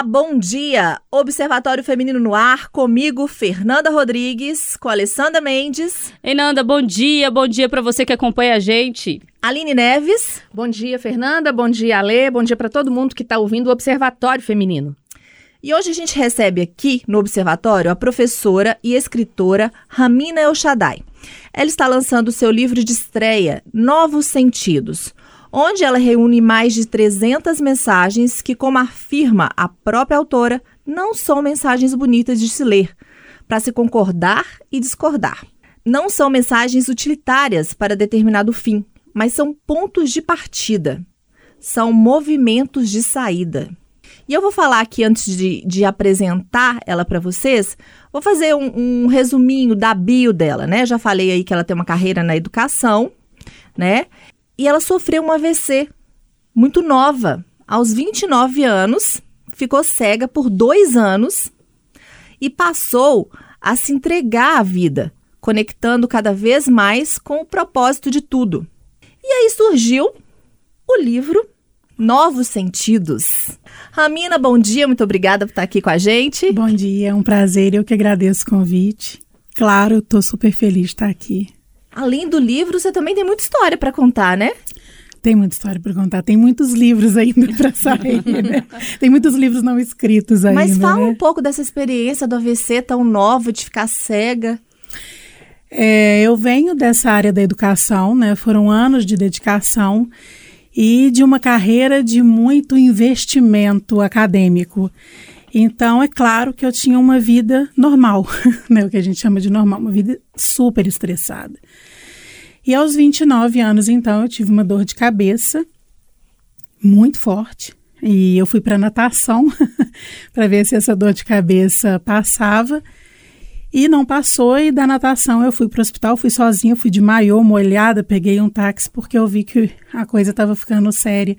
Olá, bom dia! Observatório Feminino no Ar, comigo, Fernanda Rodrigues, com Alessandra Mendes. Ei, Nanda, bom dia, bom dia para você que acompanha a gente. Aline Neves. Bom dia, Fernanda, bom dia, Alê, bom dia para todo mundo que está ouvindo o Observatório Feminino. E hoje a gente recebe aqui no Observatório a professora e escritora Ramina Elshadai. Ela está lançando o seu livro de estreia, Novos Sentidos onde ela reúne mais de 300 mensagens que, como afirma a própria autora, não são mensagens bonitas de se ler, para se concordar e discordar. Não são mensagens utilitárias para determinado fim, mas são pontos de partida. São movimentos de saída. E eu vou falar aqui, antes de, de apresentar ela para vocês, vou fazer um, um resuminho da bio dela, né? Já falei aí que ela tem uma carreira na educação, né? E ela sofreu um AVC muito nova, aos 29 anos, ficou cega por dois anos e passou a se entregar à vida, conectando cada vez mais com o propósito de tudo. E aí surgiu o livro Novos Sentidos. Ramina, bom dia, muito obrigada por estar aqui com a gente. Bom dia, é um prazer, eu que agradeço o convite. Claro, estou super feliz de estar aqui. Além do livro, você também tem muita história para contar, né? Tem muita história para contar. Tem muitos livros ainda para sair, né? Tem muitos livros não escritos ainda. Mas fala né? um pouco dessa experiência do AVC tão nova, de ficar cega. É, eu venho dessa área da educação, né? Foram anos de dedicação e de uma carreira de muito investimento acadêmico. Então, é claro que eu tinha uma vida normal, né? O que a gente chama de normal, uma vida super estressada. E aos 29 anos, então, eu tive uma dor de cabeça muito forte. E eu fui para natação para ver se essa dor de cabeça passava. E não passou, e da natação eu fui para o hospital, fui sozinha, fui de maiô, molhada, peguei um táxi porque eu vi que a coisa estava ficando séria.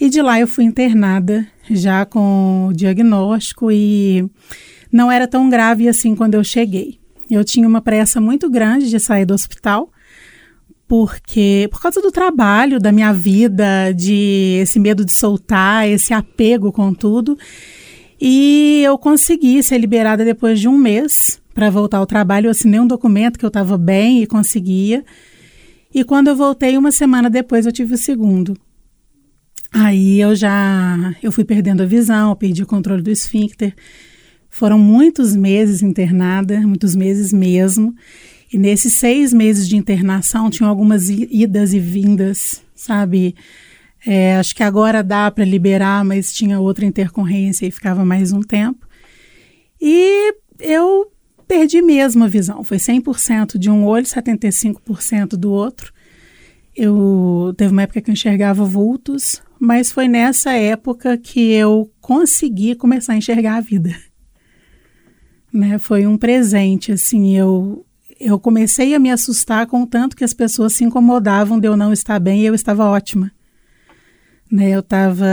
E de lá eu fui internada, já com o diagnóstico, e não era tão grave assim quando eu cheguei. Eu tinha uma pressa muito grande de sair do hospital, porque por causa do trabalho, da minha vida, de esse medo de soltar, esse apego com tudo. E eu consegui ser liberada depois de um mês para voltar ao trabalho. Eu assinei um documento que eu estava bem e conseguia. E quando eu voltei, uma semana depois, eu tive o segundo. Aí eu já eu fui perdendo a visão, perdi o controle do esfíncter. Foram muitos meses internada, muitos meses mesmo. E nesses seis meses de internação, tinham algumas idas e vindas, sabe? É, acho que agora dá para liberar, mas tinha outra intercorrência e ficava mais um tempo. E eu perdi mesmo a visão. Foi 100% de um olho, 75% do outro. Eu teve uma época que eu enxergava vultos, mas foi nessa época que eu consegui começar a enxergar a vida. Né? Foi um presente, assim, eu eu comecei a me assustar com o tanto que as pessoas se incomodavam de eu não estar bem e eu estava ótima. Né, eu estava,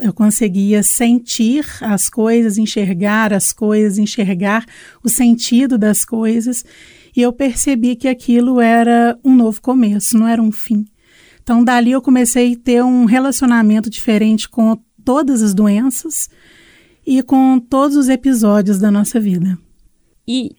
eu conseguia sentir as coisas, enxergar as coisas, enxergar o sentido das coisas, e eu percebi que aquilo era um novo começo, não era um fim. Então, dali eu comecei a ter um relacionamento diferente com todas as doenças e com todos os episódios da nossa vida. E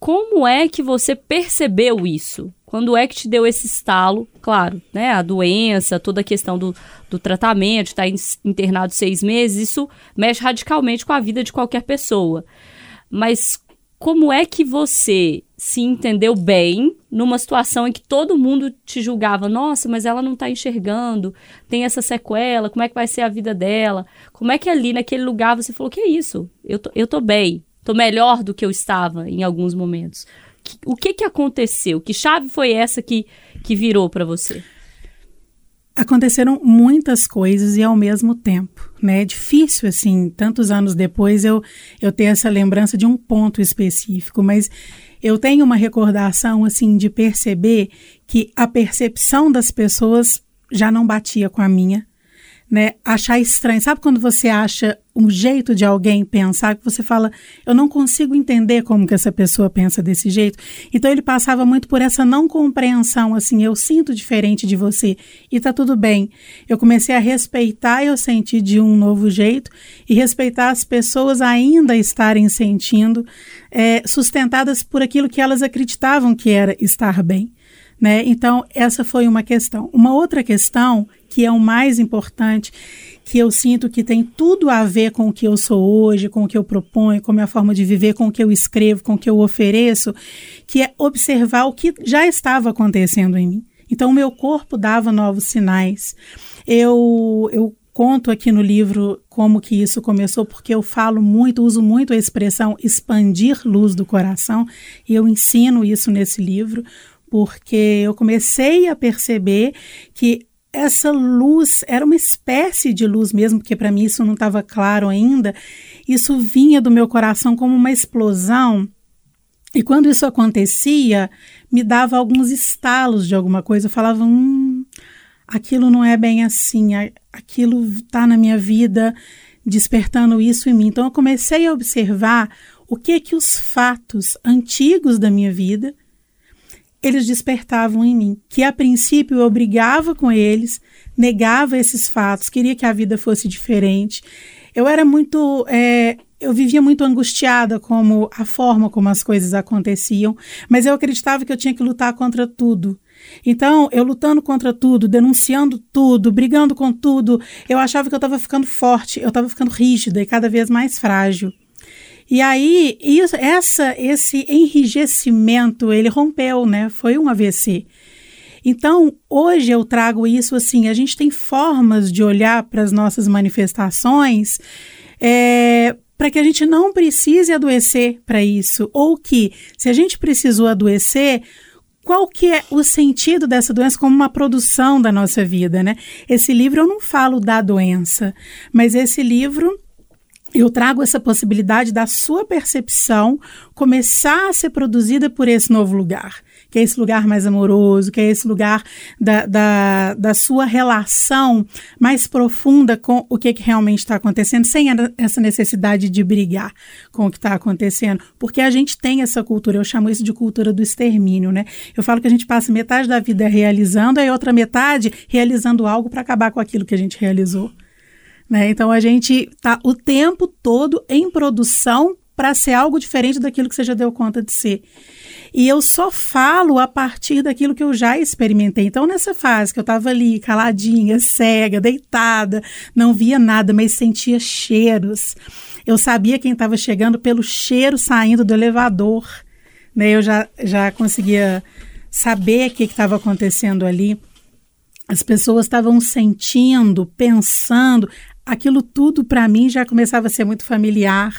como é que você percebeu isso? Quando é que te deu esse estalo? Claro, né? A doença, toda a questão do, do tratamento, estar internado seis meses, isso mexe radicalmente com a vida de qualquer pessoa. Mas como é que você se entendeu bem numa situação em que todo mundo te julgava, nossa, mas ela não está enxergando, tem essa sequela, como é que vai ser a vida dela? Como é que ali naquele lugar você falou, que é isso? Eu tô, eu tô bem, Tô melhor do que eu estava em alguns momentos. O que que aconteceu? Que chave foi essa que, que virou para você? Aconteceram muitas coisas e ao mesmo tempo, né? É difícil, assim, tantos anos depois eu, eu ter essa lembrança de um ponto específico, mas eu tenho uma recordação, assim, de perceber que a percepção das pessoas já não batia com a minha, né? Achar estranho. Sabe quando você acha um jeito de alguém pensar que você fala, eu não consigo entender como que essa pessoa pensa desse jeito. Então ele passava muito por essa não compreensão, assim, eu sinto diferente de você e tá tudo bem. Eu comecei a respeitar eu senti de um novo jeito e respeitar as pessoas ainda estarem sentindo, é, sustentadas por aquilo que elas acreditavam que era estar bem. Né? Então, essa foi uma questão. Uma outra questão, que é o mais importante, que eu sinto que tem tudo a ver com o que eu sou hoje, com o que eu proponho, com a minha forma de viver, com o que eu escrevo, com o que eu ofereço, que é observar o que já estava acontecendo em mim. Então, o meu corpo dava novos sinais. Eu, eu conto aqui no livro como que isso começou, porque eu falo muito, uso muito a expressão expandir luz do coração, e eu ensino isso nesse livro, porque eu comecei a perceber que essa luz era uma espécie de luz mesmo, porque para mim isso não estava claro ainda. Isso vinha do meu coração como uma explosão. E quando isso acontecia, me dava alguns estalos de alguma coisa. Eu falava, hum, aquilo não é bem assim, aquilo está na minha vida, despertando isso em mim. Então eu comecei a observar o que que os fatos antigos da minha vida eles despertavam em mim, que a princípio eu brigava com eles, negava esses fatos, queria que a vida fosse diferente. Eu era muito, é, eu vivia muito angustiada como a forma como as coisas aconteciam, mas eu acreditava que eu tinha que lutar contra tudo. Então, eu lutando contra tudo, denunciando tudo, brigando com tudo, eu achava que eu estava ficando forte, eu estava ficando rígida e cada vez mais frágil. E aí, isso, essa, esse enrijecimento, ele rompeu, né? Foi um AVC. Então, hoje eu trago isso assim: a gente tem formas de olhar para as nossas manifestações é, para que a gente não precise adoecer para isso, ou que, se a gente precisou adoecer, qual que é o sentido dessa doença como uma produção da nossa vida, né? Esse livro eu não falo da doença, mas esse livro eu trago essa possibilidade da sua percepção começar a ser produzida por esse novo lugar, que é esse lugar mais amoroso, que é esse lugar da, da, da sua relação mais profunda com o que, que realmente está acontecendo, sem essa necessidade de brigar com o que está acontecendo, porque a gente tem essa cultura, eu chamo isso de cultura do extermínio, né? Eu falo que a gente passa metade da vida realizando, e outra metade realizando algo para acabar com aquilo que a gente realizou. Né? Então a gente está o tempo todo em produção para ser algo diferente daquilo que você já deu conta de ser. E eu só falo a partir daquilo que eu já experimentei. Então, nessa fase que eu estava ali, caladinha, cega, deitada, não via nada, mas sentia cheiros. Eu sabia quem estava chegando pelo cheiro saindo do elevador. Né? Eu já, já conseguia saber o que estava acontecendo ali. As pessoas estavam sentindo, pensando, aquilo tudo para mim já começava a ser muito familiar.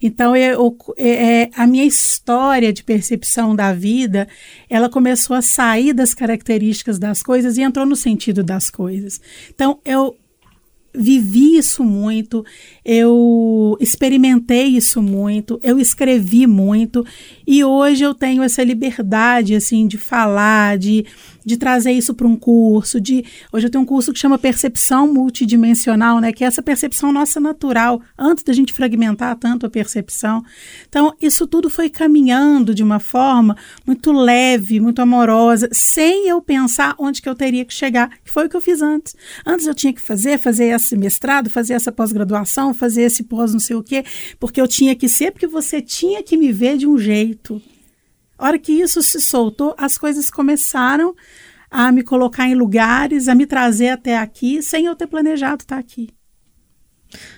Então, eu, é, é, a minha história de percepção da vida, ela começou a sair das características das coisas e entrou no sentido das coisas. Então, eu vivi isso muito, eu experimentei isso muito, eu escrevi muito e hoje eu tenho essa liberdade assim de falar, de de trazer isso para um curso, de hoje eu tenho um curso que chama percepção multidimensional, né, que é essa percepção nossa natural, antes da gente fragmentar tanto a percepção. Então, isso tudo foi caminhando de uma forma muito leve, muito amorosa, sem eu pensar onde que eu teria que chegar, que foi o que eu fiz antes. Antes eu tinha que fazer, fazer esse mestrado, fazer essa pós-graduação, fazer esse pós não sei o quê, porque eu tinha que ser, porque você tinha que me ver de um jeito. A hora que isso se soltou, as coisas começaram a me colocar em lugares, a me trazer até aqui, sem eu ter planejado estar aqui.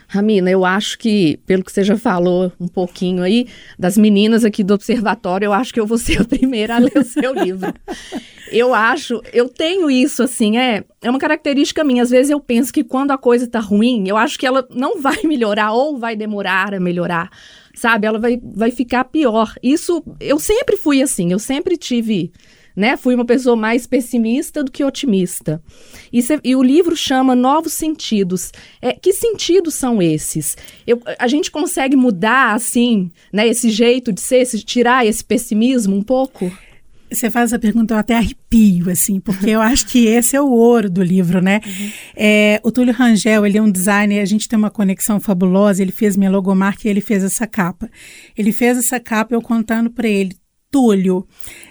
Ramina, eu acho que, pelo que você já falou um pouquinho aí, das meninas aqui do observatório, eu acho que eu vou ser a primeira a ler o seu livro. Eu acho, eu tenho isso, assim, é, é uma característica minha. Às vezes eu penso que quando a coisa tá ruim, eu acho que ela não vai melhorar ou vai demorar a melhorar sabe? Ela vai, vai ficar pior. Isso, eu sempre fui assim, eu sempre tive, né? Fui uma pessoa mais pessimista do que otimista. E, cê, e o livro chama Novos Sentidos. É, que sentidos são esses? Eu, a gente consegue mudar, assim, né? Esse jeito de ser, esse, tirar esse pessimismo um pouco? você faz essa pergunta, eu até arrepio, assim, porque eu acho que esse é o ouro do livro, né? Uhum. É, o Túlio Rangel, ele é um designer, a gente tem uma conexão fabulosa, ele fez minha logomarca e ele fez essa capa. Ele fez essa capa, eu contando para ele, Túlio,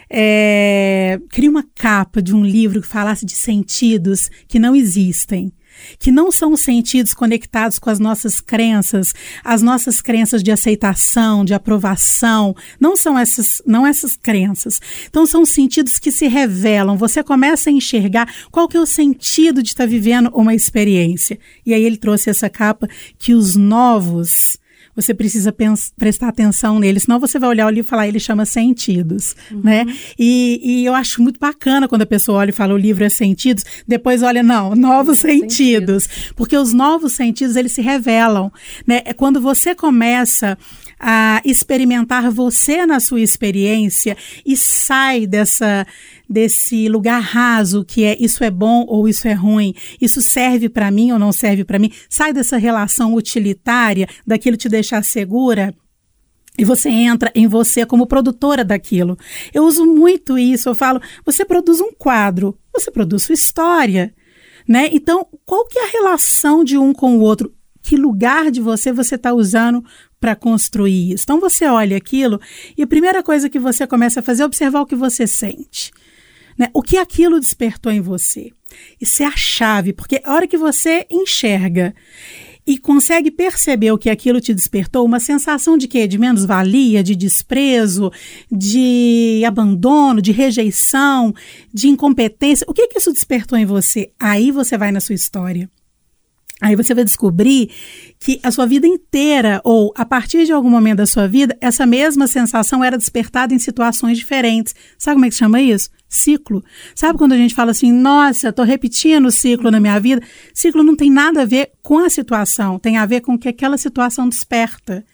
é, cria uma capa de um livro que falasse de sentidos que não existem que não são os sentidos conectados com as nossas crenças, as nossas crenças de aceitação, de aprovação, não são essas, não essas crenças. Então são sentidos que se revelam. Você começa a enxergar qual que é o sentido de estar vivendo uma experiência. E aí ele trouxe essa capa que os novos você precisa prestar atenção nele, senão você vai olhar o livro e falar, ele chama sentidos, uhum. né? E, e, eu acho muito bacana quando a pessoa olha e fala, o livro é sentidos, depois olha, não, novos é sentidos, sentidos. porque os novos sentidos, eles se revelam, né? É quando você começa a experimentar você na sua experiência e sai dessa desse lugar raso que é isso é bom ou isso é ruim, isso serve para mim ou não serve para mim, sai dessa relação utilitária daquilo te deixar segura e você entra em você como produtora daquilo. Eu uso muito isso, eu falo, você produz um quadro, você produz sua história, né? Então, qual que é a relação de um com o outro? Que lugar de você você está usando para construir isso? Então, você olha aquilo e a primeira coisa que você começa a fazer é observar o que você sente. Né? O que aquilo despertou em você? Isso é a chave, porque a hora que você enxerga e consegue perceber o que aquilo te despertou, uma sensação de quê? De menos-valia, de desprezo, de abandono, de rejeição, de incompetência. O que, que isso despertou em você? Aí você vai na sua história. Aí você vai descobrir que a sua vida inteira, ou a partir de algum momento da sua vida, essa mesma sensação era despertada em situações diferentes. Sabe como é que se chama isso? Ciclo. Sabe quando a gente fala assim, nossa, estou repetindo o ciclo na minha vida? Ciclo não tem nada a ver com a situação, tem a ver com o que aquela situação desperta.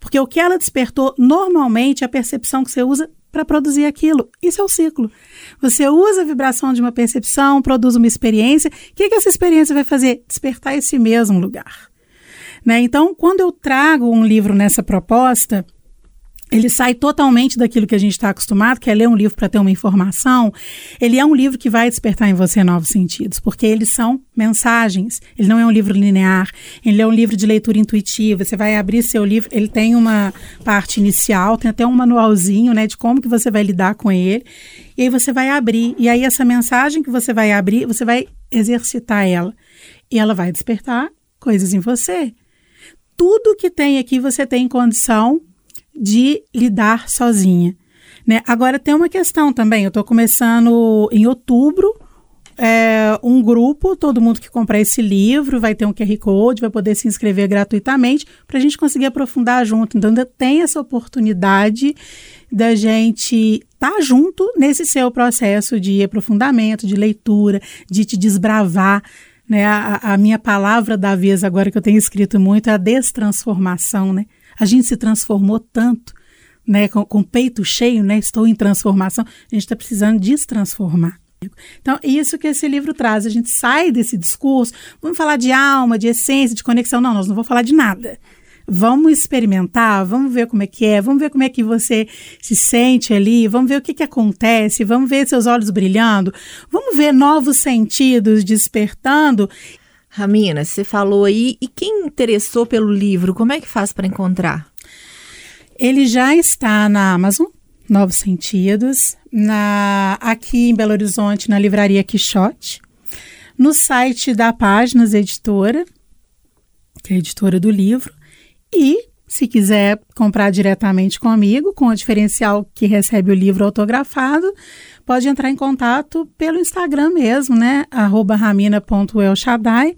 Porque o que ela despertou, normalmente, é a percepção que você usa para produzir aquilo. Isso é o ciclo. Você usa a vibração de uma percepção, produz uma experiência. O que, que essa experiência vai fazer? Despertar esse mesmo lugar. Né? Então, quando eu trago um livro nessa proposta, ele sai totalmente daquilo que a gente está acostumado, que é ler um livro para ter uma informação. Ele é um livro que vai despertar em você novos sentidos, porque eles são mensagens. Ele não é um livro linear, ele é um livro de leitura intuitiva. Você vai abrir seu livro, ele tem uma parte inicial, tem até um manualzinho, né, de como que você vai lidar com ele. E aí você vai abrir, e aí essa mensagem que você vai abrir, você vai exercitar ela. E ela vai despertar coisas em você. Tudo que tem aqui você tem condição de lidar sozinha. Né? Agora tem uma questão também. Eu estou começando em outubro é, um grupo, todo mundo que comprar esse livro vai ter um QR Code, vai poder se inscrever gratuitamente para a gente conseguir aprofundar junto. Então, ainda tem essa oportunidade da gente estar tá junto nesse seu processo de aprofundamento, de leitura, de te desbravar. Né? A, a minha palavra da vez, agora que eu tenho escrito muito, é a destransformação, né? A gente se transformou tanto, né, com, com o peito cheio, né, estou em transformação, a gente está precisando destransformar. Então, isso que esse livro traz, a gente sai desse discurso, vamos falar de alma, de essência, de conexão, não, nós não vamos falar de nada. Vamos experimentar, vamos ver como é que é, vamos ver como é que você se sente ali, vamos ver o que, que acontece, vamos ver seus olhos brilhando, vamos ver novos sentidos despertando Ramina, você falou aí, e quem interessou pelo livro, como é que faz para encontrar? Ele já está na Amazon, Novos Sentidos, na, aqui em Belo Horizonte, na Livraria Quixote, no site da Páginas Editora, que é a editora do livro, e se quiser comprar diretamente comigo, com o diferencial que recebe o livro autografado, pode entrar em contato pelo Instagram mesmo, né? Arroba ramina.elshadai.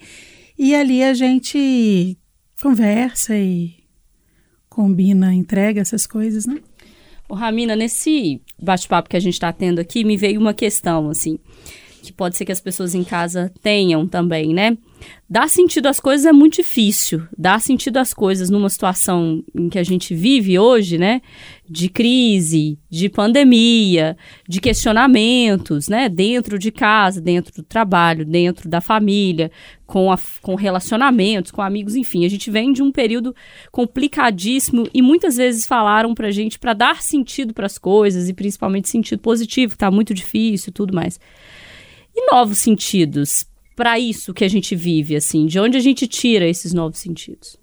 E ali a gente conversa e combina, entrega essas coisas, né? Ô, Ramina, nesse bate-papo que a gente está tendo aqui, me veio uma questão, assim. Que pode ser que as pessoas em casa tenham também, né? Dar sentido às coisas é muito difícil. Dar sentido às coisas numa situação em que a gente vive hoje, né? De crise, de pandemia, de questionamentos, né? Dentro de casa, dentro do trabalho, dentro da família, com, a, com relacionamentos, com amigos, enfim. A gente vem de um período complicadíssimo e muitas vezes falaram pra gente para dar sentido para as coisas e principalmente sentido positivo, que tá muito difícil e tudo mais. Novos sentidos para isso que a gente vive, assim? De onde a gente tira esses novos sentidos?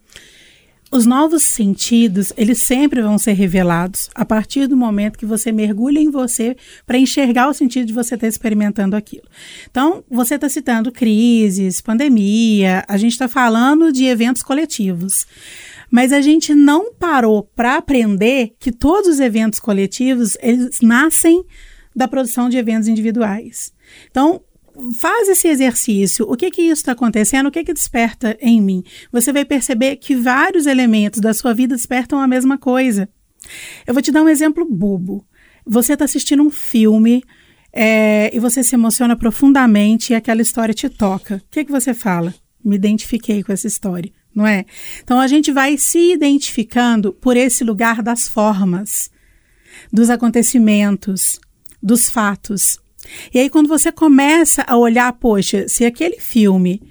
Os novos sentidos, eles sempre vão ser revelados a partir do momento que você mergulha em você para enxergar o sentido de você estar experimentando aquilo. Então, você está citando crises, pandemia, a gente está falando de eventos coletivos. Mas a gente não parou para aprender que todos os eventos coletivos, eles nascem da produção de eventos individuais. Então, faz esse exercício. O que que isso está acontecendo? O que que desperta em mim? Você vai perceber que vários elementos da sua vida despertam a mesma coisa. Eu vou te dar um exemplo bobo. Você está assistindo um filme é, e você se emociona profundamente e aquela história te toca. O que que você fala? Me identifiquei com essa história, não é? Então a gente vai se identificando por esse lugar das formas, dos acontecimentos, dos fatos. E aí, quando você começa a olhar, poxa, se aquele filme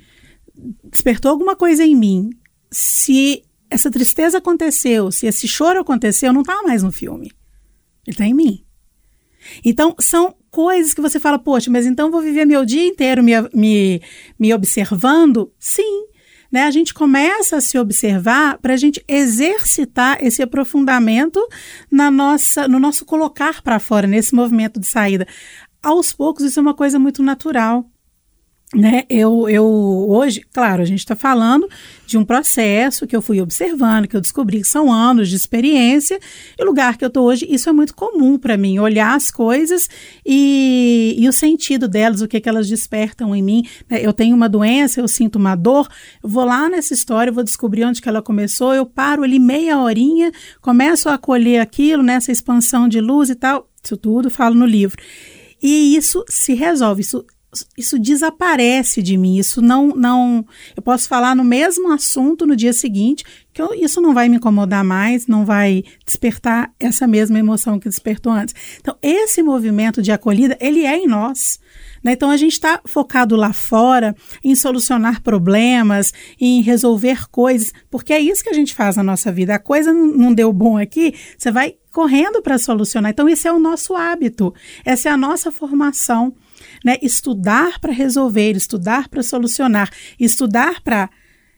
despertou alguma coisa em mim, se essa tristeza aconteceu, se esse choro aconteceu, não está mais no filme. Ele está em mim. Então, são coisas que você fala, poxa, mas então vou viver meu dia inteiro me, me, me observando? Sim. Né? A gente começa a se observar para a gente exercitar esse aprofundamento na nossa, no nosso colocar para fora, nesse movimento de saída aos poucos isso é uma coisa muito natural. Né? Eu, eu hoje, claro, a gente está falando de um processo que eu fui observando, que eu descobri que são anos de experiência, e o lugar que eu estou hoje, isso é muito comum para mim, olhar as coisas e, e o sentido delas, o que, que elas despertam em mim. Né? Eu tenho uma doença, eu sinto uma dor, eu vou lá nessa história, vou descobrir onde que ela começou, eu paro ali meia horinha, começo a acolher aquilo, nessa expansão de luz e tal, isso tudo falo no livro. E isso se resolve, isso, isso desaparece de mim, isso não, não. Eu posso falar no mesmo assunto no dia seguinte, que eu, isso não vai me incomodar mais, não vai despertar essa mesma emoção que despertou antes. Então, esse movimento de acolhida, ele é em nós. Né? Então, a gente está focado lá fora em solucionar problemas, em resolver coisas, porque é isso que a gente faz na nossa vida. A coisa não deu bom aqui, você vai correndo para solucionar. Então, esse é o nosso hábito, essa é a nossa formação. Né? Estudar para resolver, estudar para solucionar, estudar para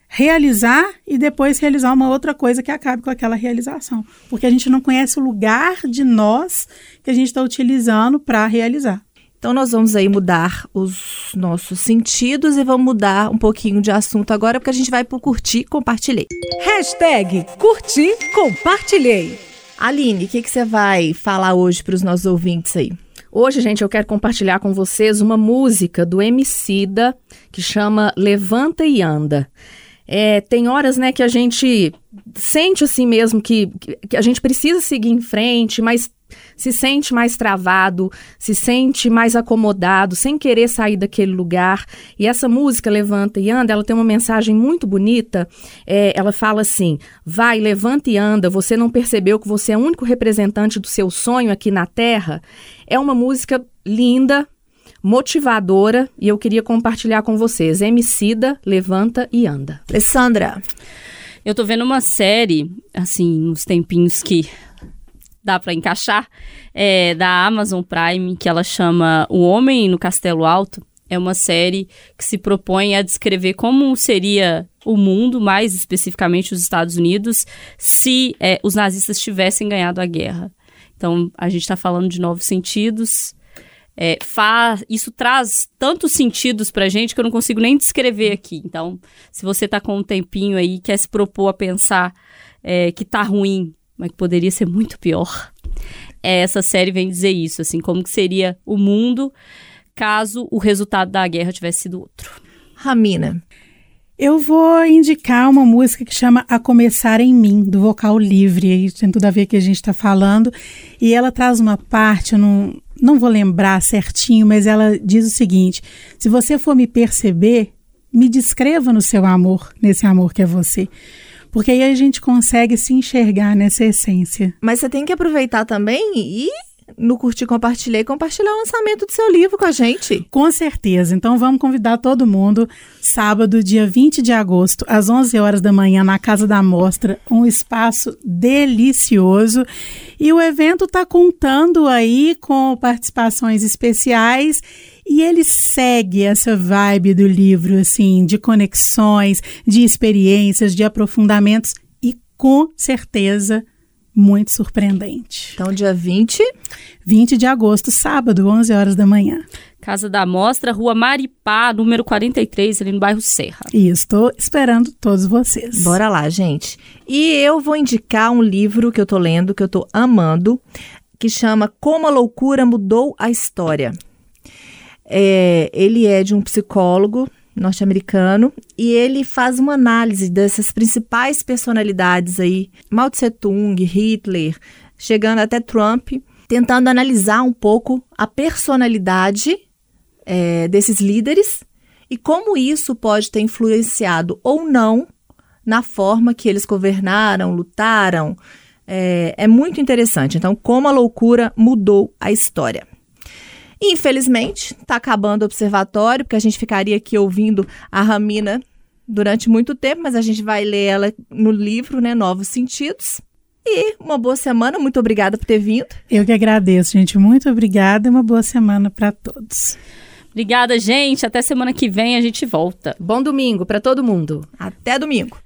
realizar e depois realizar uma outra coisa que acabe com aquela realização. Porque a gente não conhece o lugar de nós que a gente está utilizando para realizar. Então nós vamos aí mudar os nossos sentidos e vamos mudar um pouquinho de assunto agora, porque a gente vai para o curtir, compartilhei. Hashtag curti, compartilhei. Aline, o que, que você vai falar hoje para os nossos ouvintes aí? Hoje, gente, eu quero compartilhar com vocês uma música do Emicida que chama Levanta e Anda. É, tem horas, né, que a gente sente assim mesmo que, que a gente precisa seguir em frente, mas se sente mais travado, se sente mais acomodado, sem querer sair daquele lugar. E essa música, Levanta e Anda, ela tem uma mensagem muito bonita. É, ela fala assim: vai, levanta e anda, você não percebeu que você é o único representante do seu sonho aqui na Terra? É uma música linda, motivadora e eu queria compartilhar com vocês. Emicida, levanta e anda. Alessandra. Eu tô vendo uma série, assim, nos tempinhos que dá para encaixar, é, da Amazon Prime, que ela chama O Homem no Castelo Alto. É uma série que se propõe a descrever como seria o mundo, mais especificamente os Estados Unidos, se é, os nazistas tivessem ganhado a guerra. Então, a gente está falando de novos sentidos. É, faz, isso traz tantos sentidos pra gente que eu não consigo nem descrever aqui. Então, se você tá com um tempinho aí quer se propor a pensar é, que tá ruim mas que poderia ser muito pior. É, essa série vem dizer isso, assim, como que seria o mundo caso o resultado da guerra tivesse sido outro. Ramina. Eu vou indicar uma música que chama A Começar em Mim, do Vocal Livre. Aí tem tudo a ver com o que a gente está falando. E ela traz uma parte, eu não, não vou lembrar certinho, mas ela diz o seguinte: se você for me perceber, me descreva no seu amor, nesse amor que é você. Porque aí a gente consegue se enxergar nessa essência. Mas você tem que aproveitar também e no Curtir Compartilhei compartilhar o lançamento do seu livro com a gente. Com certeza. Então vamos convidar todo mundo sábado, dia 20 de agosto, às 11 horas da manhã, na Casa da Mostra, um espaço delicioso. E o evento está contando aí com participações especiais e ele segue essa vibe do livro, assim, de conexões, de experiências, de aprofundamentos e com certeza muito surpreendente. Então, dia 20. 20 de agosto, sábado, 11 horas da manhã. Casa da Mostra, Rua Maripá, número 43, ali no bairro Serra. E estou esperando todos vocês. Bora lá, gente. E eu vou indicar um livro que eu tô lendo, que eu tô amando, que chama Como a Loucura Mudou a História. É, ele é de um psicólogo norte-americano e ele faz uma análise dessas principais personalidades aí, Mao Tse Tung, Hitler, chegando até Trump, tentando analisar um pouco a personalidade é, desses líderes e como isso pode ter influenciado ou não na forma que eles governaram, lutaram. É, é muito interessante. Então, como a loucura mudou a história. Infelizmente, está acabando o observatório, porque a gente ficaria aqui ouvindo a Ramina durante muito tempo, mas a gente vai ler ela no livro, né? Novos Sentidos. E uma boa semana, muito obrigada por ter vindo. Eu que agradeço, gente. Muito obrigada e uma boa semana para todos. Obrigada, gente. Até semana que vem a gente volta. Bom domingo para todo mundo. Até domingo.